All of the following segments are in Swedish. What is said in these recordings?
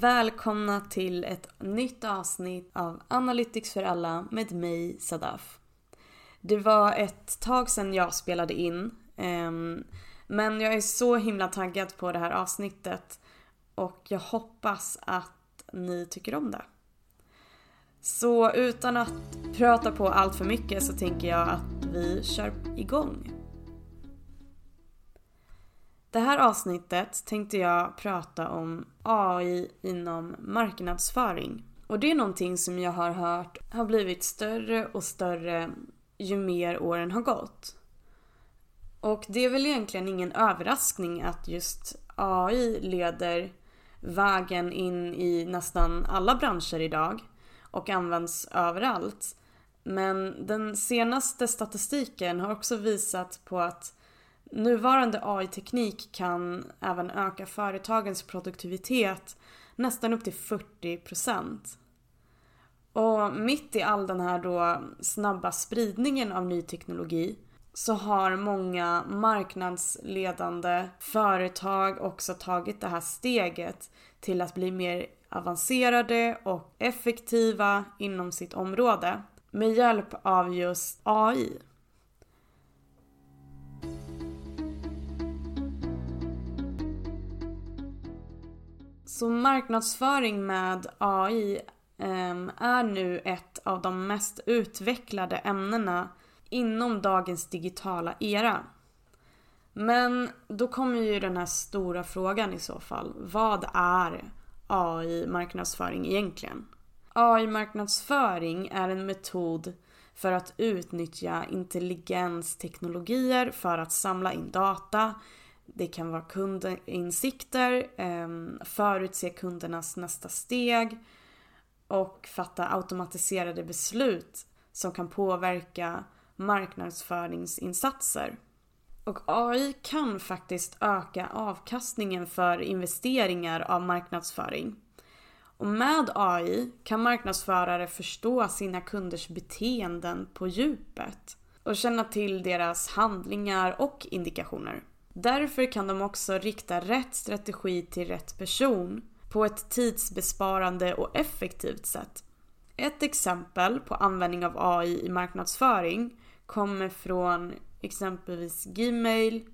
Välkomna till ett nytt avsnitt av Analytics för alla med mig Sadaf. Det var ett tag sedan jag spelade in ehm, men jag är så himla taggad på det här avsnittet och jag hoppas att ni tycker om det. Så utan att prata på allt för mycket så tänker jag att vi kör igång. Det här avsnittet tänkte jag prata om AI inom marknadsföring. Och det är någonting som jag har hört har blivit större och större ju mer åren har gått. Och det är väl egentligen ingen överraskning att just AI leder vägen in i nästan alla branscher idag och används överallt. Men den senaste statistiken har också visat på att nuvarande AI-teknik kan även öka företagens produktivitet nästan upp till 40%. Och mitt i all den här då snabba spridningen av ny teknologi så har många marknadsledande företag också tagit det här steget till att bli mer avancerade och effektiva inom sitt område med hjälp av just AI. Så marknadsföring med AI ehm, är nu ett av de mest utvecklade ämnena inom dagens digitala era. Men då kommer ju den här stora frågan i så fall. Vad är AI-marknadsföring egentligen? AI-marknadsföring är en metod för att utnyttja intelligensteknologier för att samla in data. Det kan vara kundinsikter, ehm, förutse kundernas nästa steg och fatta automatiserade beslut som kan påverka marknadsföringsinsatser. Och AI kan faktiskt öka avkastningen för investeringar av marknadsföring. Och med AI kan marknadsförare förstå sina kunders beteenden på djupet och känna till deras handlingar och indikationer. Därför kan de också rikta rätt strategi till rätt person på ett tidsbesparande och effektivt sätt. Ett exempel på användning av AI i marknadsföring kommer från exempelvis Gmail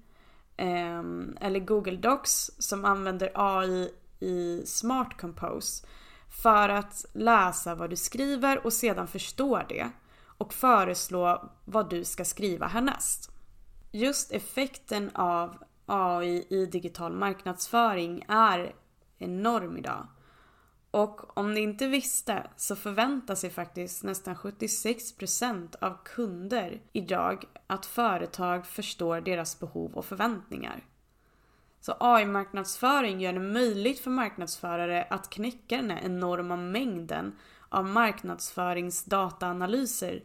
eh, eller Google Docs som använder AI i Smart Compose för att läsa vad du skriver och sedan förstå det och föreslå vad du ska skriva härnäst. Just effekten av AI i digital marknadsföring är enorm idag. Och om ni inte visste så förväntar sig faktiskt nästan 76% av kunder idag att företag förstår deras behov och förväntningar. Så AI-marknadsföring gör det möjligt för marknadsförare att knäcka den här enorma mängden av marknadsföringsdataanalyser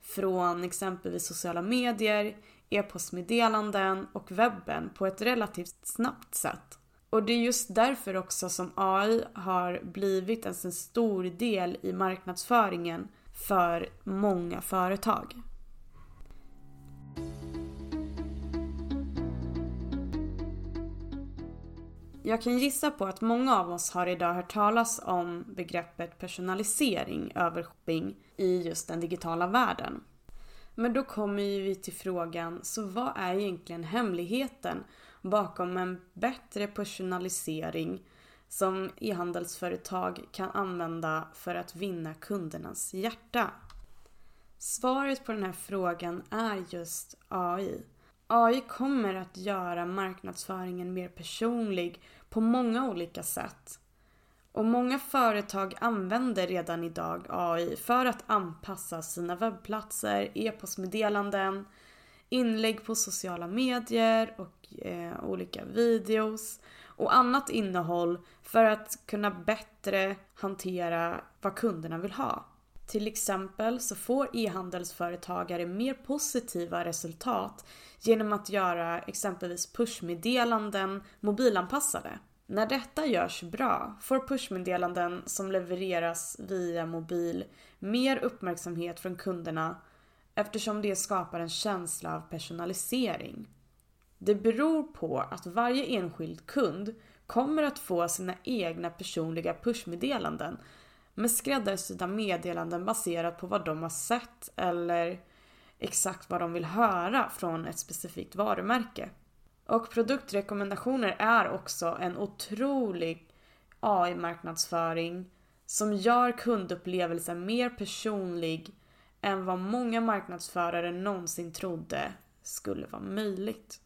från exempelvis sociala medier, e-postmeddelanden och webben på ett relativt snabbt sätt. Och det är just därför också som AI har blivit en så stor del i marknadsföringen för många företag. Jag kan gissa på att många av oss har idag hört talas om begreppet personalisering över shopping i just den digitala världen. Men då kommer vi till frågan, så vad är egentligen hemligheten bakom en bättre personalisering som e-handelsföretag kan använda för att vinna kundernas hjärta? Svaret på den här frågan är just AI. AI kommer att göra marknadsföringen mer personlig på många olika sätt. Och många företag använder redan idag AI för att anpassa sina webbplatser, e-postmeddelanden, inlägg på sociala medier och eh, olika videos och annat innehåll för att kunna bättre hantera vad kunderna vill ha. Till exempel så får e-handelsföretagare mer positiva resultat genom att göra exempelvis pushmeddelanden mobilanpassade. När detta görs bra får pushmeddelanden som levereras via mobil mer uppmärksamhet från kunderna eftersom det skapar en känsla av personalisering. Det beror på att varje enskild kund kommer att få sina egna personliga pushmeddelanden med skräddarsydda meddelanden baserat på vad de har sett eller exakt vad de vill höra från ett specifikt varumärke. Och produktrekommendationer är också en otrolig AI-marknadsföring som gör kundupplevelsen mer personlig än vad många marknadsförare någonsin trodde skulle vara möjligt.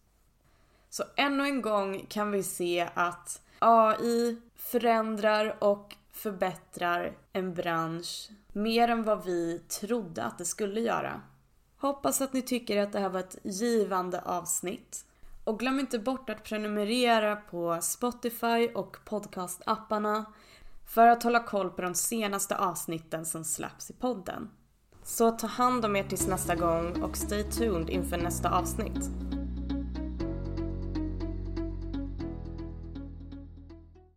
Så ännu en gång kan vi se att AI förändrar och förbättrar en bransch mer än vad vi trodde att det skulle göra. Hoppas att ni tycker att det här var ett givande avsnitt. Och glöm inte bort att prenumerera på Spotify och podcastapparna för att hålla koll på de senaste avsnitten som släpps i podden. Så ta hand om er tills nästa gång och stay tuned inför nästa avsnitt.